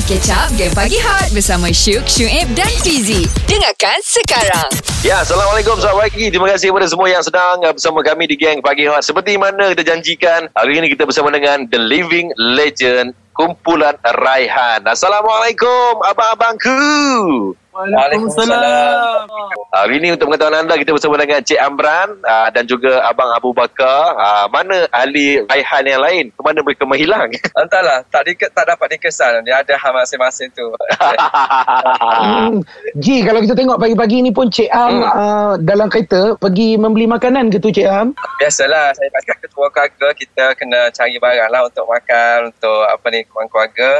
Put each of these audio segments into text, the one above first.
Mari catch up Game Pagi Hot Bersama Syuk, Syuib dan Fizi. Dengarkan sekarang. Ya, Assalamualaikum. Selamat pagi. Terima kasih kepada semua yang sedang uh, Bersama kami di Gang Pagi Hot. Seperti mana kita janjikan Hari ini kita bersama dengan The Living Legend Kumpulan Raihan. Assalamualaikum. Abang-abangku Waalaikumsalam. Hari ini untuk pengetahuan anda Kita bersama dengan Cik Amran uh, Dan juga Abang Abu Bakar uh, Mana ahli Raihan yang lain Kemana mereka menghilang Entahlah, tak di, tak dapat dikesan. Dia ada hal masing-masing tu. Hmm. Ji, kalau kita tengok pagi-pagi ni pun Cik Am Hmm. uh, dalam kereta pergi membeli makanan ke tu Cik Am? Biasalah, saya pakai ketua keluarga, kita kena cari barang lah untuk makan, untuk apa ni, keluarga-keluarga.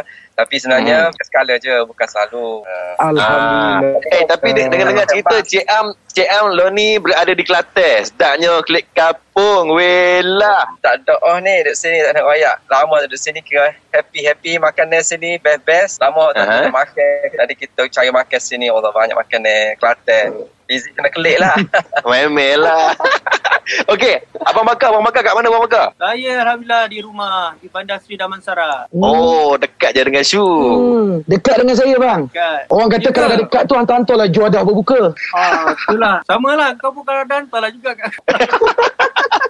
Tapi sebenarnya, hmm. skala je, bukan selalu. Uh, Alhamdulillah. Eh tapi de- dengar-dengar cerita Cik Am Cik Am lo ni berada di Kelantan Sedaknya klik kapung Welah tak ada oh ni, duduk sini tak nak rayak. Lama duduk sini kira happy-happy makanan sini, best-best. Lama tak uh-huh. makan. Tadi kita cari makan sini, Allah banyak makanan Kelantan. Easy kena kelik lah. Memel lah Okey Abang Bakar Abang Bakar kat mana Abang Bakar? Saya Alhamdulillah di rumah di Bandar Sri Damansara. Oh dekat je dengan Shu Hmm, dekat dengan saya bang. Dekat. Orang kata kalau dah dekat tu hantar-hantar lah juadah berbuka. Ah, itulah. Sama lah. Kau pun kalau dah hantar lah juga. kat-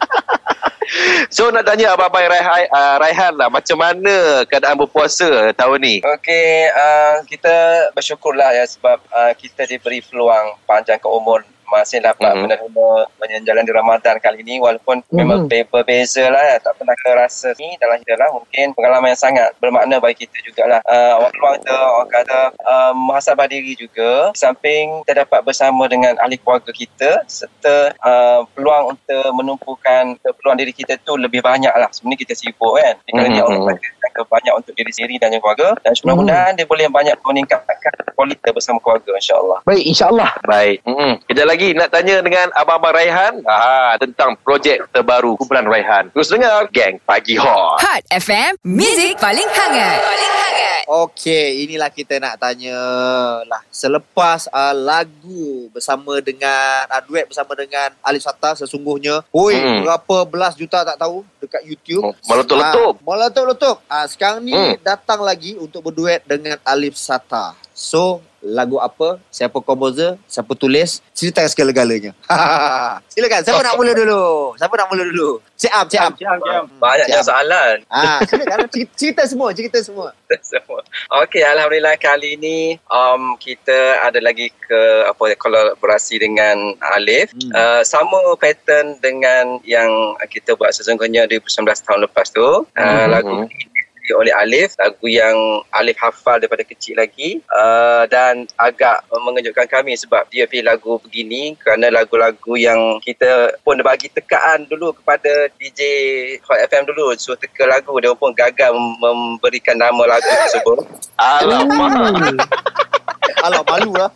So nak tanya Abang-Abang Raihan, uh, Raihan lah Macam mana keadaan berpuasa tahun ni? Okey, uh, kita bersyukurlah ya sebab uh, kita diberi peluang panjang ke umur masih dapat Mhm. menerima menjalani Ramadan kali ini walaupun Mhm. memang be- berbeza lah. Tak pernah kita rasa ni dalam hidup lah. Mungkin pengalaman yang sangat bermakna bagi kita jugalah. Uh, orang peluang kita orang kata uh, muhasabah diri juga. Di samping kita dapat bersama dengan ahli keluarga kita serta uh, peluang untuk menumpukan peluang diri kita tu lebih banyak lah sebenarnya kita sibuk kan. Kerana Mhm. dia Allah berikan banyak untuk diri sendiri dan keluarga. Dan mudah-mudahan dia boleh banyak meningkatkan kualiti bersama keluarga insyaAllah. Baik, insyaAllah. Baik. Mm Kejap lagi nak tanya dengan Abang-Abang Raihan. Ah, Tentang projek terbaru Kumpulan Raihan. Terus dengar Gang Pagi Hot. Hot FM Music paling hangat Paling hangat Okey, inilah kita nak tanya lah. Selepas uh, lagu bersama dengan uh, duet bersama dengan Alif Sata sesungguhnya, oi, Hmm. berapa belas juta tak tahu dekat YouTube. Oh, meletup-letup. Ah, meletup-letup. Ah, sekarang ni Hmm. datang lagi untuk berduet dengan Alif Sata. So, lagu apa? Siapa komposer? Siapa tulis? Cerita segala-galanya. Silakan. Siapa nak mula dulu? Siapa nak mula dulu? Cik Am, Cik Am. Jam, jam. banyaknya soalan Ah, silakan. Cerita, cerita semua, cerita semua. semua. Okey, alhamdulillah kali ini um, kita ada lagi ke apa kolaborasi dengan Alif. Hmm. Hmm. Uh, sama pattern dengan yang kita buat sesungguhnya di 19 tahun lepas tu. Uh, Hmm. lagu ini diberi oleh Alif, lagu yang Alif hafal daripada kecil lagi. Uh, dan agak mengejutkan kami sebab dia pilih lagu begini kerana lagu-lagu yang kita pun bagi tekaan dulu kepada DJ Hot FM dulu. Suruh teka lagu dia pun gagal mem- memberikan nama lagu tersebut. Alamak. Alah, malu lah.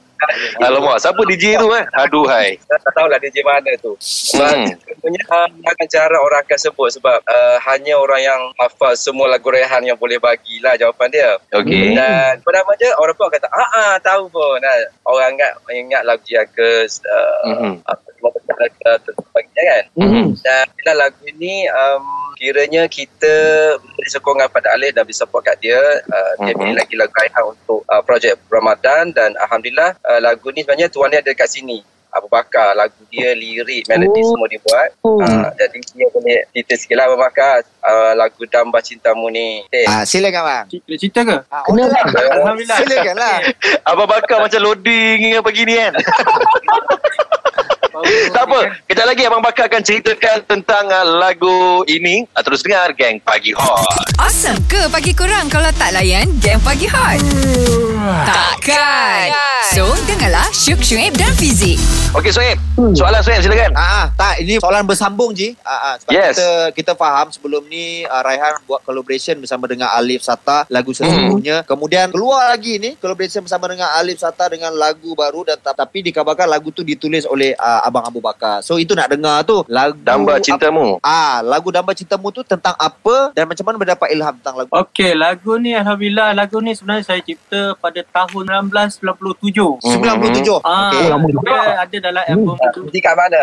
Alamak Siapa DJ tu eh Aduh hai saya tak tahulah DJ mana tu Hmm. sebenarnya uh, akan cara orang akan sebut sebab uh, hanya orang yang hafal semua lagu Rehan yang boleh bagilah jawapan dia Okay Dan pertama je orang pun kata, ah, ah tahu pun. Nah, orang ingat ingat lagu uh, Mhm. apa uh, kan. Hmm. Dan bila lagu ini um, kiranya kita sokongan pada Alif dan beri support kat dia. Uh, dia Mhm. pilih lagi lagu Raihan untuk uh, projek Ramadan dan Alhamdulillah uh, lagu ni sebenarnya tuan dia ada dekat sini. Abu Bakar, lagu dia, lirik, melodi Oh. semua dia buat. Oh. Uh, jadi dia boleh cerita sikit lah Abu Bakar uh, lagu Damba Cintamu ni. Eh, Ah, silakan bang. Boleh cerita ke? Ah, Kena lah. Alhamdulillah. Silakan lah. Abang Bakar macam loading apa gini kan Tak apa. Kejap lagi Abang Bakar akan ceritakan Tentang uh, lagu ini. Uh, Terus dengar Gang Pagi Hot. Awesome ke pagi kurang? Kalau tak layan Game Pagi Hot. Takkan. So dengarlah Syuk, Syuib dan Fizi. Okey Soeb Hmm. Soalan Soeb silakan. Ah, ah, tak ini soalan bersambung je. Ah, ah, sebab Yes. kita kita faham sebelum ni uh, Raihan buat collaboration bersama dengan Alif Sata lagu sesungguhnya. Kemudian keluar lagi ni collaboration bersama dengan Alif Sata dengan lagu baru dan ta- tapi dikabarkan lagu tu ditulis oleh uh, Abang Abu Bakar. So itu nak dengar tu lagu Damba Cintamu Ah, lagu Damba Cintamu tu tentang apa dan macam mana mendapat ilham tentang lagu? Okey, lagu ni Alhamdulillah. Lagu ni sebenarnya saya cipta pada tahun 1997. Hmm. 97. Ah, Okey. lama juga. dia ada dalam album tu. Di kat mana?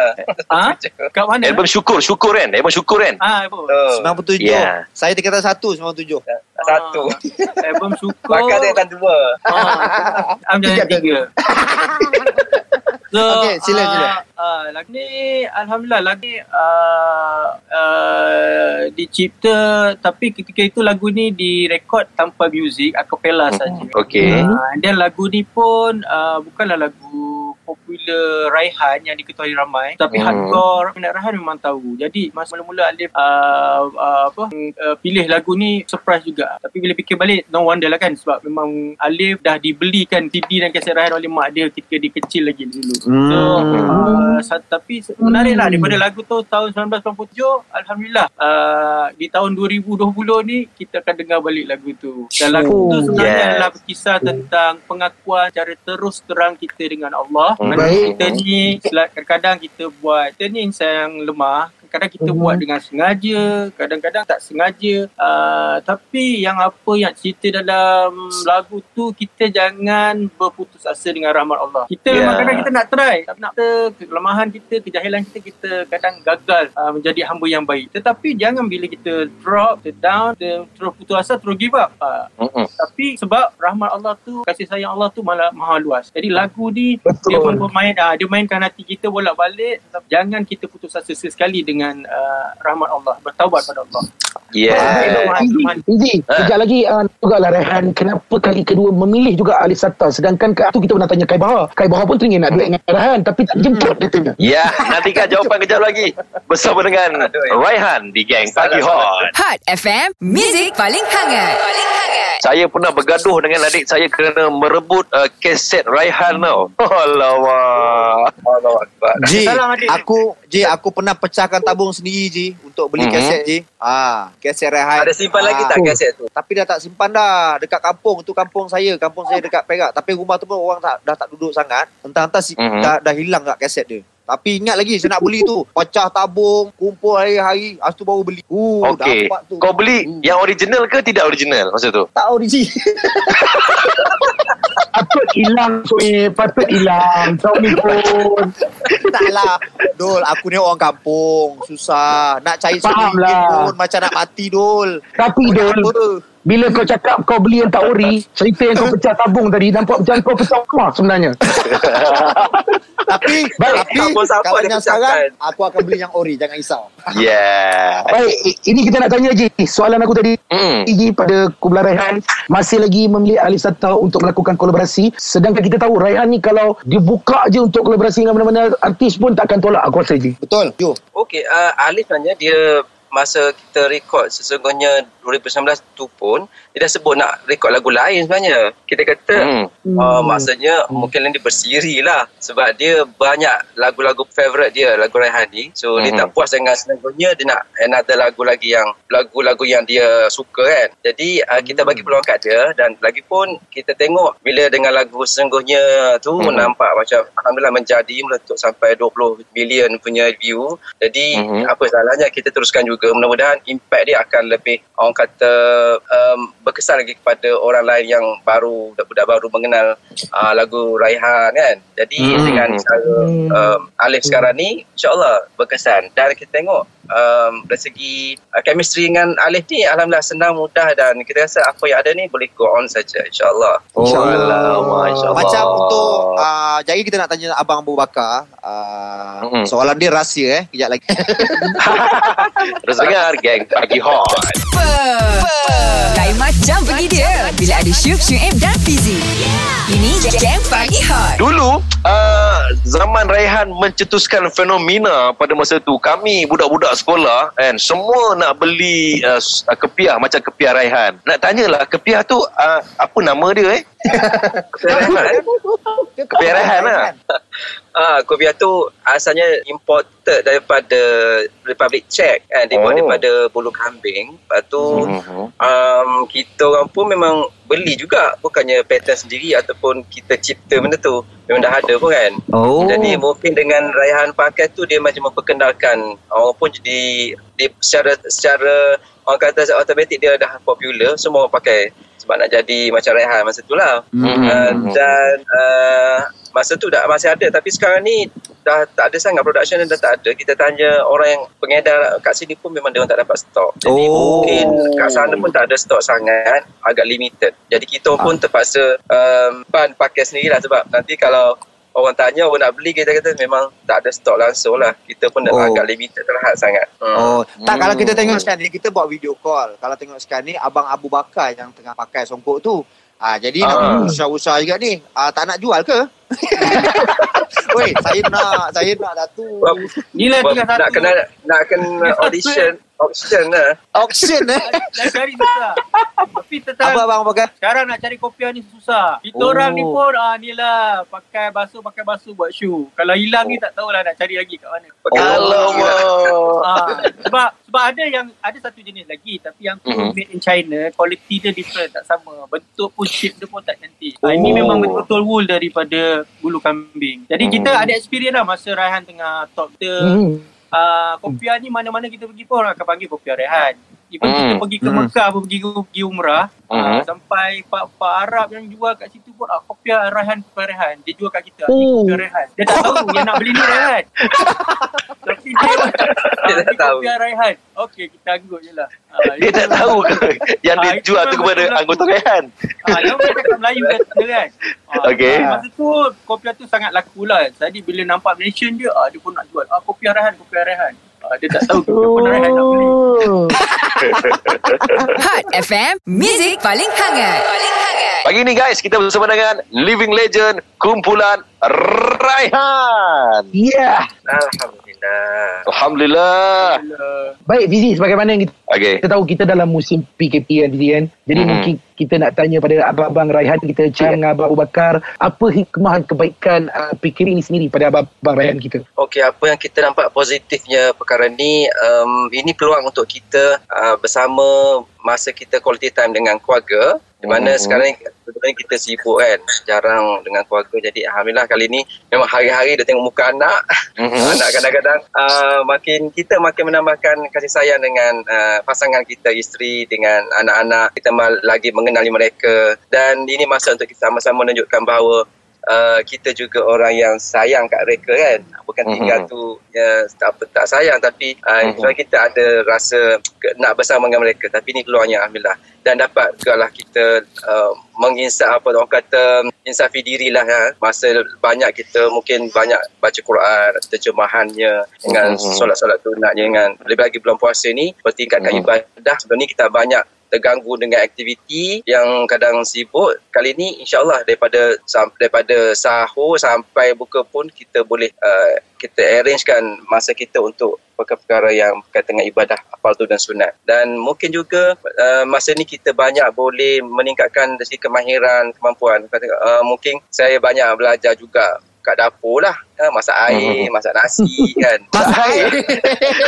Ha? Kat mana? Album syukur, syukur kan? Album syukur kan? Ah, album. Oh, 97. Ya. Saya tingkatan 1 97. satu. Ah, album syukur. Bakal dia kan dua. Ah, Am jangan tiga. So, Okey, sila, ah, sila. ah, lagu ni Alhamdulillah lagu ni uh, uh, dicipta tapi ketika itu lagu ni direkod tanpa muzik acapella saja. Okey. Uh, dan lagu ni pun uh, bukanlah lagu popular Raihan yang diketahui ramai tapi Hmm. hardcore minat Raihan memang tahu. Jadi masa mula-mula Alif uh, uh, apa uh, pilih lagu ni surprise juga. Tapi bila fikir balik no wonder lah kan sebab memang Alif dah dibelikan CD dan kaset Raihan oleh mak dia ketika dia kecil lagi dulu. So uh, sa- tapi menarik lah daripada lagu tu tahun 1997 Alhamdulillah uh, di tahun 2020 ni kita akan dengar balik lagu tu. Dan lagu tu Oh, sebenarnya yes. adalah berkisah tentang pengakuan cara terus terang kita dengan Allah. Kita ni kadang-kadang kita buat insan yang lemah kadang kita Mhm. buat dengan sengaja kadang-kadang tak sengaja. Uh, tapi yang apa yang cerita dalam lagu tu kita jangan berputus asa dengan rahmat Allah. Kita Yeah. memang kadang kita nak try tapi nak kita kelemahan kita kejahilan kita kita kadang gagal uh, menjadi hamba yang baik. Tetapi jangan bila kita drop kita down kita terus putus asa terus give up. Uh, tapi sebab rahmat Allah tu kasih sayang Allah tu malah maha luas. Jadi lagu ni Betul. dia pun bermain ah dia mainkan hati kita bolak-balik. Tetapi jangan kita putus asa sesekali dengan uh, rahmat Allah bertaubat pada Allah Yeah. Tuhan. Fizi, Ha. sekejap lagi uh, juga lah Rehan kenapa kali kedua memilih juga Alif Sata sedangkan tu kita pernah tanya Kai Bahar Kai Bahar pun teringin nak duet dengan Rehan tapi tak jemput dia tanya Ya, nantikan jawapan kejap lagi bersama dengan Raihan di Gang Pagi Hot. Hot FM, Music paling hangat. Paling hangat. Saya pernah bergaduh dengan adik saya kerana merebut uh, kaset Raihan tau. Alamak. Ji, aku Ji, aku pernah pecahkan tabung sendiri Ji untuk beli Mhm. kaset Ji. Ah, kaset Rehan. Ada simpan lagi Ah, tak kaset tu? Tapi dah tak simpan dah dekat kampung tu kampung saya kampung saya dekat Perak tapi rumah tu pun orang tak dah tak duduk sangat entah-entah si, Mhm. dah, dah hilang kat kaset dia tapi ingat lagi saya nak beli tu. Pecah tabung kumpul hari-hari lepas tu baru beli. Uh Okey. dapat tu. Kau beli Hmm. yang original ke tidak original masa tu? tak origi patut hilang Soe patut hilang. Ni pun. Taklah Dol aku ni orang kampung. Susah. Nak cari Faham RM10 lah. pun macam nak mati Dol. Tapi Dol bila kau cakap kau beli yang tak ori cerita yang kau pecah tabung tadi nampak macam kau pecah rumah sebenarnya. Tapi Baik, tapi kalau dia yang sekarang aku akan beli yang ori jangan risau. Yeah. baik ini kita nak tanya Ji soalan aku tadi Hmm. Iji pada Kumpulan Raihan. Masih lagi memilih Alif Sata untuk melakukan kolaborasi. Sedangkan kita tahu Raihan ni kalau dia buka je untuk kolaborasi dengan mana-mana artis pun takkan tolak aku rasa Ji betul. Yo. Okey, uh, Alif sebenarnya dia masa kita rekod sesungguhnya 2019 tu pun dia dah sebut nak rekod lagu lain sebenarnya. Kita kata Hmm. uh, maksudnya mungkin dia bersiri lah sebab dia banyak lagu-lagu favourite dia lagu Raihan ni. So dia Mhm. tak puas dengan sesungguhnya dia nak another lagu lagi yang lagu-lagu yang dia suka kan. Jadi uh, kita bagi peluang kat dia dan lagi pun kita tengok bila dengan lagu sesungguhnya tu Mhm. nampak macam alhamdulillah menjadi meletup sampai 20 million punya view. Jadi Mhm. apa salahnya kita teruskan juga mudah-mudahan impact dia akan lebih orang kata um, berkesan lagi kepada orang lain yang baru budak-budak baru mengenal uh, lagu Raihan kan. Jadi Hmm. dengan cara um, Alif sekarang ni insyaallah berkesan dan kita tengok um, dari segi uh, chemistry dengan Alif ni alhamdulillah senang mudah dan kita rasa apa yang ada ni boleh go on saja insyaallah. Oh, InsyaAllah. alamak, insyaAllah. Macam untuk uh, jadi kita nak tanya Abang Abu Bakar uh, Mm-mm. Soalan dia rahsia eh Kejap lagi Terus dengar Gang Pagi Hot. Lain macam pergi dia bila ada Syuk, Syuib dan Fizi. Ini Gang Pagi Hot. Dulu uh, zaman Raihan mencetuskan fenomena pada masa tu kami budak-budak sekolah kan semua nak beli uh, uh, kepiah macam kepiah Raihan. Nak tanyalah kepiah tu uh, apa nama dia eh? Raihan. Kepiah Raihan lah. Ah, kopiah tu asalnya imported daripada Republic Czech kan. Dia buat Oh. daripada bulu kambing. Lepas tu Mhm. um, kita orang pun memang beli juga. Bukannya pattern sendiri ataupun kita cipta benda tu. Memang dah ada pun kan. Oh Jadi mungkin dengan Raihan pakai tu dia macam memperkenalkan orang pun jadi dia secara secara orang kata automatik dia dah popular semua orang pakai sebab nak jadi macam Rehan masa tu lah. Hmm. uh, dan uh, masa tu dah masih ada. Tapi sekarang ni dah tak ada sangat production dah tak ada. Kita tanya orang yang pengedar kat sini pun memang dia orang tak dapat stok jadi Oh. mungkin kat sana pun tak ada stok sangat agak limited. Jadi kita pun terpaksa um, ban pakai sendirilah sebab nanti kalau orang tanya orang nak beli kita kata memang tak ada stok langsung lah kita pun dah Oh. agak limited terhad sangat hmm. Oh, tak kalau kita tengok sekarang ni kita buat video call. Kalau tengok sekarang ni abang Abu Bakar yang tengah pakai songkok tu. Ah jadi Ah. nak usaha-usaha juga ni. Ah tak nak jual ke? Woi, saya nak, saya nak Datu. Ni lah tinggal satu. nak kena nak kena audition auction lah Auction eh. Dah cari susah. Tapi tetap Apa abang Bakar? Sekarang nak cari kopiah ni susah. Kita Oh. orang ni pun ah ni lah pakai basuh pakai basuh buat show. Kalau hilang ni tak tahulah nak cari lagi kat mana. Alamak Ah, sebab sebab ada yang ada satu jenis lagi tapi yang tu Mhm. made in China, quality dia different tak sama. Bentuk pun shape dia pun tak cantik. Ah, ini Oh. memang betul-betul wool daripada bulu kambing. Jadi kita ada experience lah masa Raihan tengah talk kita Hmm. Uh, kopiah ni mana-mana kita pergi pun orang akan panggil kopiah Rehan. Even Hmm. kita pergi ke Hmm. Mekah pun pergi pergi umrah, Hmm. uh, sampai pak-pak Arab yang jual kat situ pun ah, kopiah Rehan, kopiah Rehan. Dia jual kat kita, ah, ni Oh. kopiah Rehan. Dia tak tahu yang nak beli ni Rehan. Tapi dia, Dia tak tahu. kopiah Rehan. Okey, kita anggut je lah. Ah, Dia tak tahu ke yang Ah, dia itu jual tu memang kepada anggota Rehan. Ah, dia orang cakap Melayu kan, kan? Ah, Okey. Masa tu kopiah tu sangat laku lah. Jadi bila nampak mention dia, ah, dia pun nak jual. Ah, kopiah Rehan, kopiah Rehan. Ah, dia tak tahu kopiah Rehan nak beli. Hot FM, Music paling hangat. Paling hangat. Pagi ni guys, kita bersama dengan Living Legend Kumpulan Raihan. Alhamdulillah Alhamdulillah. Baik Fizi sebagaimana kita, Okey. kita tahu kita dalam musim PKP kan Fizi kan. Jadi Mhm. mungkin kita nak tanya pada abang-abang Raihan kita cakap dengan abang Abu Bakar apa hikmah kebaikan uh, PKP ini sendiri pada abang-abang Raihan kita. Okey, apa yang kita nampak positifnya perkara ni, um, ini peluang untuk kita uh, bersama masa kita quality time dengan keluarga. Di mana Mhm. sekarang sebenarnya kita sibuk kan, jarang dengan keluarga. Jadi alhamdulillah kali ni memang hari-hari dia tengok muka anak. Mhm. anak kadang-kadang uh, makin kita makin menambahkan kasih sayang dengan uh, pasangan kita, isteri dengan anak-anak. Kita mal- lagi mengenali mereka dan ini masa untuk kita sama-sama menunjukkan bahawa Uh, kita juga orang yang sayang kat mereka kan bukan Mhm. tinggal tu ya, tak, apa- tak sayang tapi uh, Mhm. mm kita ada rasa ke- nak bersama dengan mereka tapi ni peluangnya Alhamdulillah dan dapat juga lah kita uh, menginsaf apa orang kata insafi diri lah ya. masa banyak kita mungkin banyak baca Quran terjemahannya dengan Mhm. solat-solat tunatnya dengan lebih lagi bulan puasa ni bertingkatkan Mhm. ibadah sebelum ni kita banyak terganggu dengan aktiviti yang kadang sibuk kali ni insyaallah daripada daripada sahur sampai buka pun kita boleh uh, kita arrangekan masa kita untuk perkara-perkara yang berkaitan dengan ibadah fardu dan sunat dan mungkin juga uh, masa ni kita banyak boleh meningkatkan dari kemahiran kemampuan uh, mungkin saya banyak belajar juga kat dapur lah uh, masak air masak nasi kan Masak air.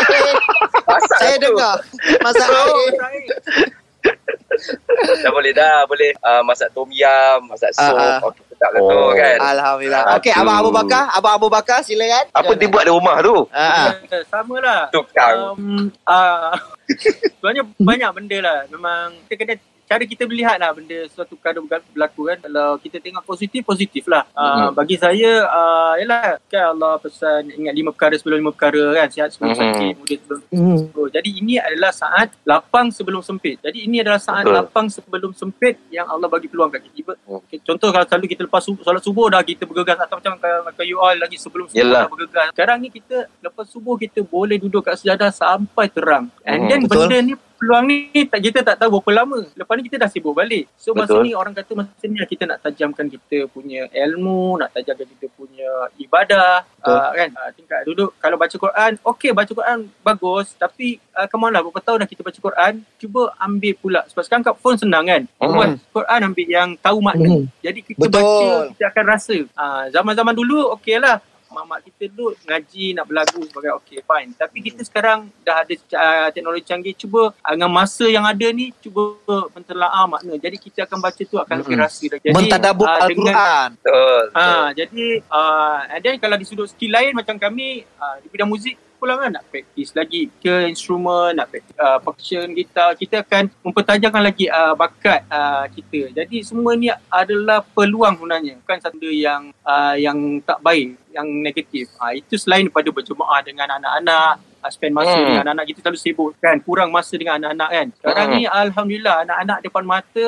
masak Saya tu. dengar. Masak air. dah boleh dah boleh uh, masak tom yam masak sup Ah, ah. uh, okey sedap lah tu Oh. kan Alhamdulillah. Okey, abang Abu Bakar, abang Abu Bakar silakan. Apa dia buat di rumah tu? Ah, ah. Sama lah. Tukang. Um, uh, sebenarnya banyak benda lah. Memang kita kena cara kita melihat lah benda suatu perkara berlaku kan. Kalau kita tengok positif, positif lah. Uh, Mhm. Bagi saya, uh, yalah kan Allah pesan ingat lima perkara sebelum lima perkara kan. Sihat sebelum Mhm. sakit, muda sebelum Hmm. Oh, jadi ini adalah saat lapang sebelum sempit. Jadi ini adalah saat Betul. lapang sebelum sempit yang Allah bagi peluang kat kita. Iba- Hmm. Contoh kalau selalu kita lepas subuh, solat subuh dah kita bergegas atau macam macam you all lagi sebelum subuh Yelah. dah bergegas. Sekarang ni kita lepas subuh kita boleh duduk kat sejadah sampai terang. And Hmm, then betul. benda ni peluang ni tak kita tak tahu berapa lama. Lepas ni kita dah sibuk balik. So masa ni orang kata masa ni kita nak tajamkan kita punya ilmu, nak tajamkan kita punya ibadah, Betul. uh, kan? Uh, tingkat duduk kalau baca Quran, okey baca Quran bagus, tapi uh, come on lah berapa tahun dah kita baca Quran, cuba ambil pula sebab sekarang kat phone senang kan. Buat Quran ambil yang tahu makna. Hmm. Jadi kita Betul. baca kita akan rasa. Uh, zaman-zaman dulu okey lah mak-mak kita dulu ngaji nak berlagu sebagai okey fine tapi kita sekarang dah ada uh, teknologi canggih cuba uh, dengan masa yang ada ni cuba mentelaah makna jadi kita akan baca tu akan lebih Mm-mm. rasa jadi Mentadabbur ah, dengan Al-Quran. betul, betul. Ah, jadi uh, and then kalau di sudut skill lain macam kami uh, di bidang muzik pulang kan nak praktis lagi ke instrumen, nak praktis, uh, percussion kita, kita akan mempertajamkan lagi uh, bakat uh, kita. Jadi semua ni adalah peluang sebenarnya, bukan satu yang uh, yang tak baik, yang negatif. Uh, itu selain daripada berjemaah dengan anak-anak, uh, spend masa Hmm. dengan anak-anak kita terlalu sibuk kan, kurang masa dengan anak-anak kan. Sekarang Hmm. ni alhamdulillah anak-anak depan mata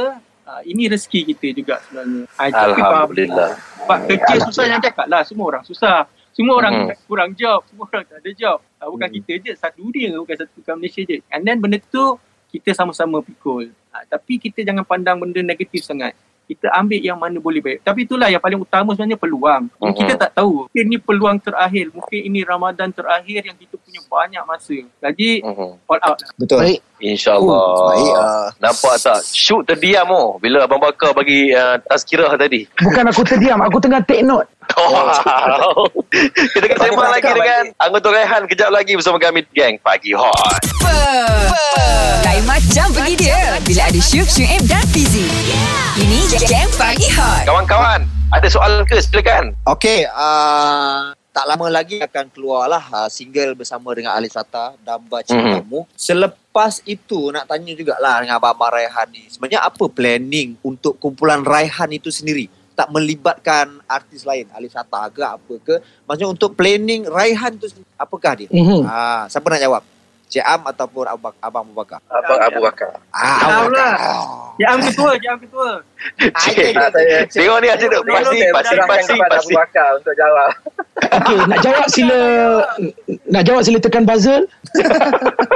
uh, ini rezeki kita juga sebenarnya. Uh, Alhamdulillah. sebab kerja susah yang cakap lah. Semua orang susah. Semua orang Hmm. kurang job. Semua orang tak ada job. Uh, bukan Hmm. kita je. Satu dunia. Bukan satu bukan Malaysia je. And then benda tu kita sama-sama pikul. Uh, tapi kita jangan pandang benda negatif sangat. Kita ambil yang mana boleh baik. Tapi itulah yang paling utama sebenarnya peluang. Mhm. Kita tak tahu. Mungkin ni peluang terakhir. Mungkin ini Ramadan terakhir yang kita punya banyak masa. Jadi Mhm. all out lah. Betul. Baik. InsyaAllah. Baik. Uh, Nampak tak? Shoot terdiam oh bila Abang Bakar bagi uh, tazkirah tadi. Bukan aku terdiam, aku tengah take note. Wow. Kita akan sembang lagi dengan anggota Rehan kejap lagi bersama kami Gang Pagi Hot. Lain macam pergi dia Bila ada Syuk, Syuib dan Fizi Ini Jam Pagi Hot Kawan-kawan, ada soalan ke? Silakan. Okey, uh, tak lama lagi akan keluarlah uh, single bersama dengan Alif Sata, Damba Cintamu. Selepas itu nak tanya jugalah dengan Abang Raihan ni. Sebenarnya apa planning untuk kumpulan Raihan itu sendiri? Tak melibatkan artis lain, Alif Sata ke apa ke? Maksudnya untuk planning Raihan tu sendiri, apakah dia? Mhm. Ah, siapa nak jawab? Cik Am ataupun Abang, Abang Abu Bakar? Abang Abu Bakar. Ah, Abu lah. Bakar. Ya, am ketua. Ya, am ketua. Cik, Tengok ni asyik pasti pasti pasti pasti. Bakar untuk jawab. Okey, nak jawab sila nak jawab sila tekan buzzer.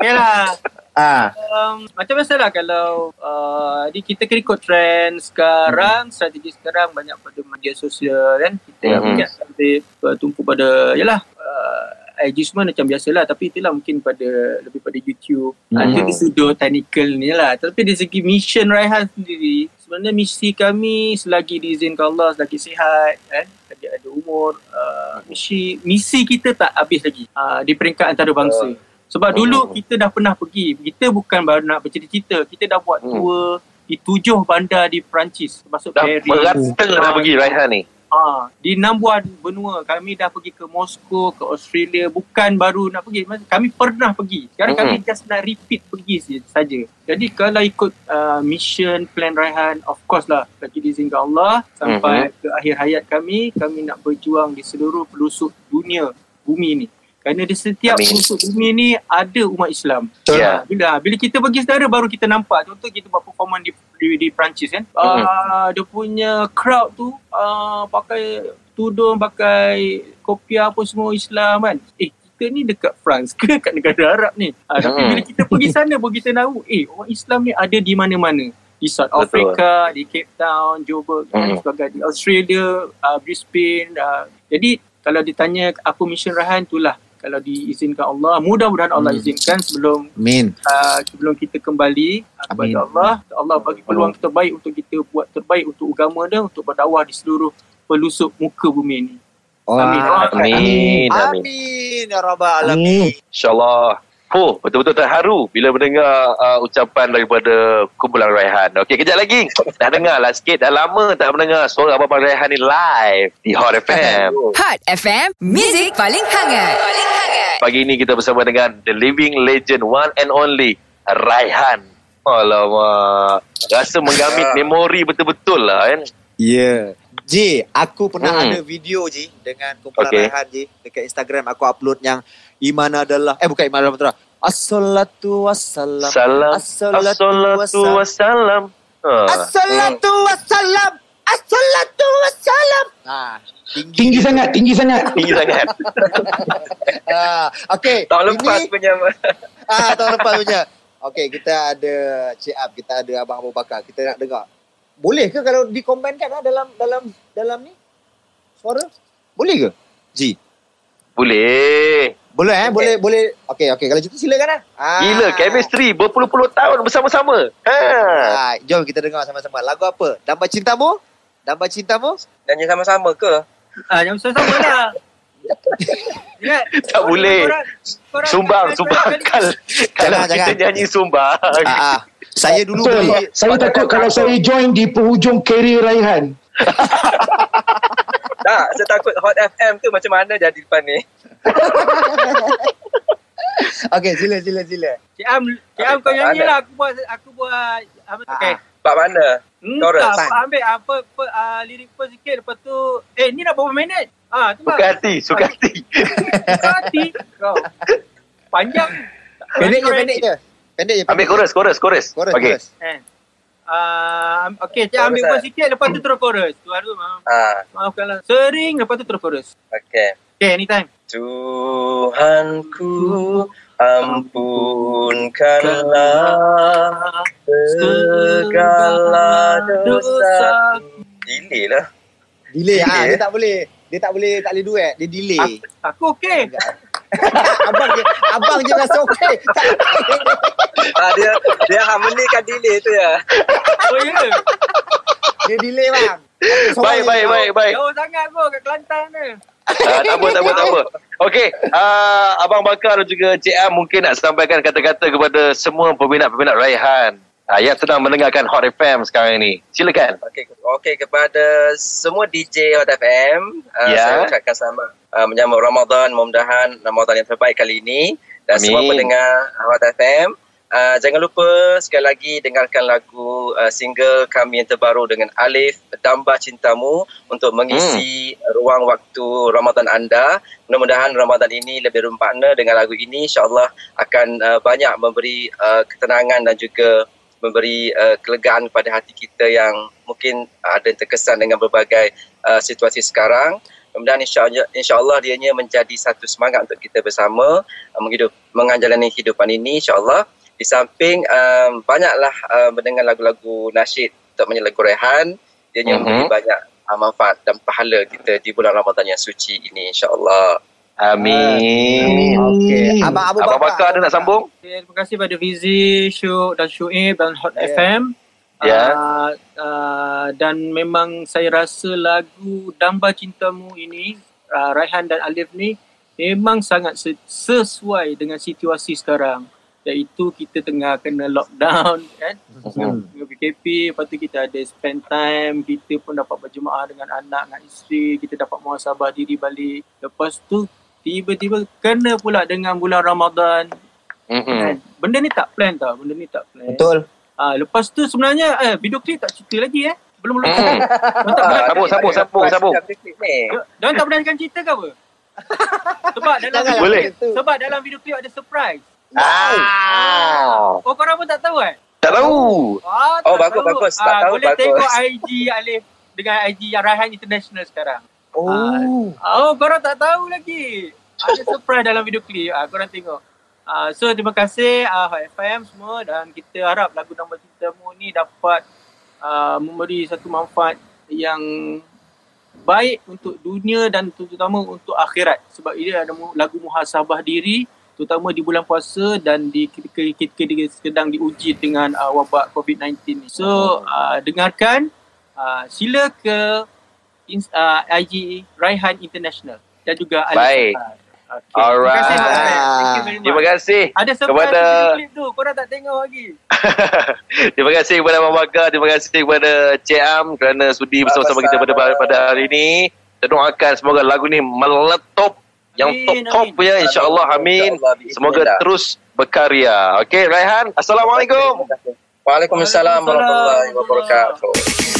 Okay lah. Ah, um, macam biasalah kalau uh, ni kita kena ikut trend sekarang, strategi sekarang banyak pada media sosial kan. Kita Mhm. mm-hmm. lebih bertumpu pada yalah uh, IG semua macam biasalah tapi itulah mungkin pada lebih pada YouTube. Mm-hmm. Ada sudut technical ni lah. Tapi dari segi mission Raihan sendiri, sebenarnya misi kami selagi diizinkan Allah, selagi sihat kan, selagi ada umur, uh, misi misi kita tak habis lagi uh, di peringkat antarabangsa. Sebab dulu Hmm. kita dah pernah pergi. Kita bukan baru nak bercerita-cerita. Kita dah buat Hmm. tour di tujuh bandar di Perancis. Termasuk Dah Paris. merata dah pergi Raihan ni. Ah, di enam buah benua. Kami dah pergi ke Moskow, ke Australia. Bukan baru nak pergi. Kami pernah pergi. Sekarang Hmm. kami just nak repeat pergi saja. Jadi kalau ikut uh, mission plan Raihan, of course lah. Bagi diizinkan Allah, sampai ke akhir hayat kami, kami nak berjuang di seluruh pelosok dunia, bumi ni. Kerana di setiap Amin. pelosok bumi ni ada umat Islam. Ya. Bila bila kita pergi saudara baru kita nampak. Contoh kita buat performance di di, di Perancis kan. Mhm. Uh, dia punya crowd tu uh, pakai tudung, pakai kopiah apa semua Islam kan. Eh kita ni dekat France ke kat negara Arab ni. Uh, tapi Mhm. bila kita pergi sana baru kita tahu eh orang Islam ni ada di mana-mana. Di South Betul. Africa, di Cape Town, Joburg dan Mhm. sebagainya. Di Australia, uh, Brisbane. Uh, jadi kalau ditanya apa mission Rahan itulah kalau diizinkan Allah mudah-mudahan Allah Hmm. izinkan sebelum Amin. uh, sebelum kita kembali uh, kepada Amin. Allah Allah bagi peluang terbaik untuk kita buat terbaik untuk agama dia untuk berdakwah di seluruh pelosok muka bumi ini Oh, Amin. Amin. Amin. Amin ya rabbal alamin. InsyaAllah. Oh, betul-betul terharu bila mendengar uh, ucapan daripada kumpulan Raihan. Okey, kejap lagi. Nak dengar lah sikit. Dah lama tak mendengar suara Abang Raihan ni live di Hot FM. Hot FM Music paling hangat Paling hangat Pagi ini kita bersama dengan The Living Legend One and Only Raihan. Alamak. Rasa menggamit memori betul-betul lah kan. Ya. J, aku pernah Hmm. ada video J dengan kumpulan Okey. Raihan J dekat Instagram aku upload yang iman adalah eh bukan iman adalah betul. Assalatu wassalam. Salam. Assalatu Assalatu wassalam. Ha. Assalatu wassalam. Assalatu wassalam. Nah, tinggi, Tinggi sangat, tinggi sangat. Tinggi sangat. Ah, okey. Tahun lepas Ini- punya Ah, tahun lepas punya. Okey, kita ada Cik Ab, kita ada Abang Abu Bakar. Kita nak dengar. Boleh ke kalau dikombinkan ah, dalam dalam dalam ni? Suara? Boleh ke? Ji. Boleh. Boleh eh? Boleh boleh. Okey, okey. Kalau gitu silakan ah. ah. Gila, chemistry berpuluh-puluh tahun bersama-sama. Ha. Ah, jom kita dengar sama-sama. Lagu apa? Damba Cintamu? Damba Cintamu? nyanyi sama-sama ke? ah, yang sama-sama lah Ingat, Tak boleh. korang- korang- Sumbang, korang- sumbang. korang- Kalau, kalau Jangan, kita jangan. nyanyi sumbang. Ah, ah. Saya dulu Betul. beli Saya takut kalau saya join di penghujung kerjaya Raihan. Tak, saya takut Hot FM tu macam mana jadi depan ni. Okey, sila sila sila. Cik Am, Cik Am kau nyanyi lah. Aku buat, aku buat. Okay. Part mana? Chorus. Entah, apa, ambil apa, apa uh, lirik first sikit. Lepas tu, eh ni dah berapa minit? Ah, tu Suka hati, suka hati. Suka hati. Kau. Panjang. Pendek je, pendek je. Pendek je. Ambil chorus, chorus, chorus. Chorus, Okey. chorus. Eh. Uh, okay, Cik ambil first sikit. Lepas tu terus chorus. Tu hari tu, maaf. Ah, Maafkanlah. Sering, lepas tu terus chorus. okay. Okay, anytime. Tuhanku ampunkanlah segala dosa. Delay lah. Delay ah, Delay, dia eh? tak boleh. Dia tak boleh tak boleh duet, dia delay. Aku okay. abang je abang je rasa okey. Tak Ah, dia dia harmonikan delay tu ya. Oh, ya ke? dia delay bang. Baik, baik, baik, baik. Jauh sangat kau kat Kelantan ni. Ah, tak apa, tak apa, tak apa. Okey, uh, Abang Bakar dan juga Cik Am mungkin nak sampaikan kata-kata kepada semua peminat-peminat Raihan yang sedang mendengarkan Hot FM sekarang ini. Silakan. Okey, okey kepada semua DJ Hot FM, uh, Ya. saya ucapkan selamat uh, menyambut Ramadan, mudah-mudahan Ramadan yang terbaik kali ini dan Amin. semua pendengar Hot FM. Uh, jangan lupa sekali lagi dengarkan lagu uh, single kami yang terbaru dengan Alif Damba Cintamu untuk mengisi ruang waktu Ramadan anda. Mudah-mudahan Ramadan ini lebih bermakna dengan lagu ini insya-Allah akan uh, banyak memberi uh, ketenangan dan juga memberi uh, kelegaan kepada hati kita yang mungkin ada terkesan dengan berbagai uh, situasi sekarang. Kemudian insya-Allah insya-Allah dianya menjadi satu semangat untuk kita bersama uh, menghidup menjalani kehidupan ini insya-Allah. Di samping um, banyaklah uh, mendengar lagu-lagu nasyid terutamanya lagu Rehan dianya Mhm. memberi banyak uh, manfaat dan pahala kita di bulan Ramadan yang suci ini insya-Allah. Amin. Okey. Abang Abu Abang Bakar ada nak sambung? Okay, terima kasih pada Fizi, Syuk dan Syuib dan Hot Ya. FM. Ya. Uh, uh, dan memang saya rasa lagu Damba Cintamu ini, uh, Raihan dan Alif ni memang sangat se- sesuai dengan situasi sekarang. Iaitu kita tengah kena lockdown kan. Hmm. Dengan PKP, lepas tu kita ada spend time, kita pun dapat berjemaah dengan anak, dengan isteri, kita dapat muhasabah diri balik. Lepas tu tiba-tiba kena pula dengan bulan Ramadan, Mhm. Kan? Benda ni tak plan tau. Benda ni tak plan. Betul. Ah, lepas tu sebenarnya eh, video klip tak cerita lagi eh. Belum belum. Hmm. Diorang tak pernah, Sambung, sambung, sambung, sambung. Ni. diorang tak pernah cerita ke apa? sebab dalam video, Boleh. sebab dalam video klip ada surprise. Ah. Oh korang pun tak tahu kan? Tak tahu. Ah, Oh, tak bagus, tahu. bagus. Tak Ah, tahu, boleh bagus. tengok IG Alif dengan IG yang Raihan International sekarang. Oh. Oh, korang tak tahu lagi. Ada surprise dalam video klip. Ah, korang tengok. Ah, so terima kasih uh, FM semua dan kita harap lagu Nama Cintamu ni dapat uh, memberi satu manfaat yang baik untuk dunia dan terutama untuk akhirat sebab ini ada lagu muhasabah diri terutama di bulan puasa dan di ketika kita sedang diuji dengan uh, wabak COVID-19 ni. So uh, dengarkan uh, sila ke uh, IG Raihan International dan juga Alif Baik. Okay. Alright. Terima kasih. Thank you very much. Terima kasih. Ada surprise kepada- klip tu. Korang tak tengok lagi. Terima kasih kepada Abang Bakar. Terima kasih kepada Cik Am kerana sudi bersama-sama kita pada pada hari ini. Kita doakan semoga lagu ni meletup yang Amin, top-top amin. punya insya-Allah amin. Semoga terus berkarya. Okey Raihan, Assalamualaikum. Waalaikumsalam warahmatullahi wabarakatuh.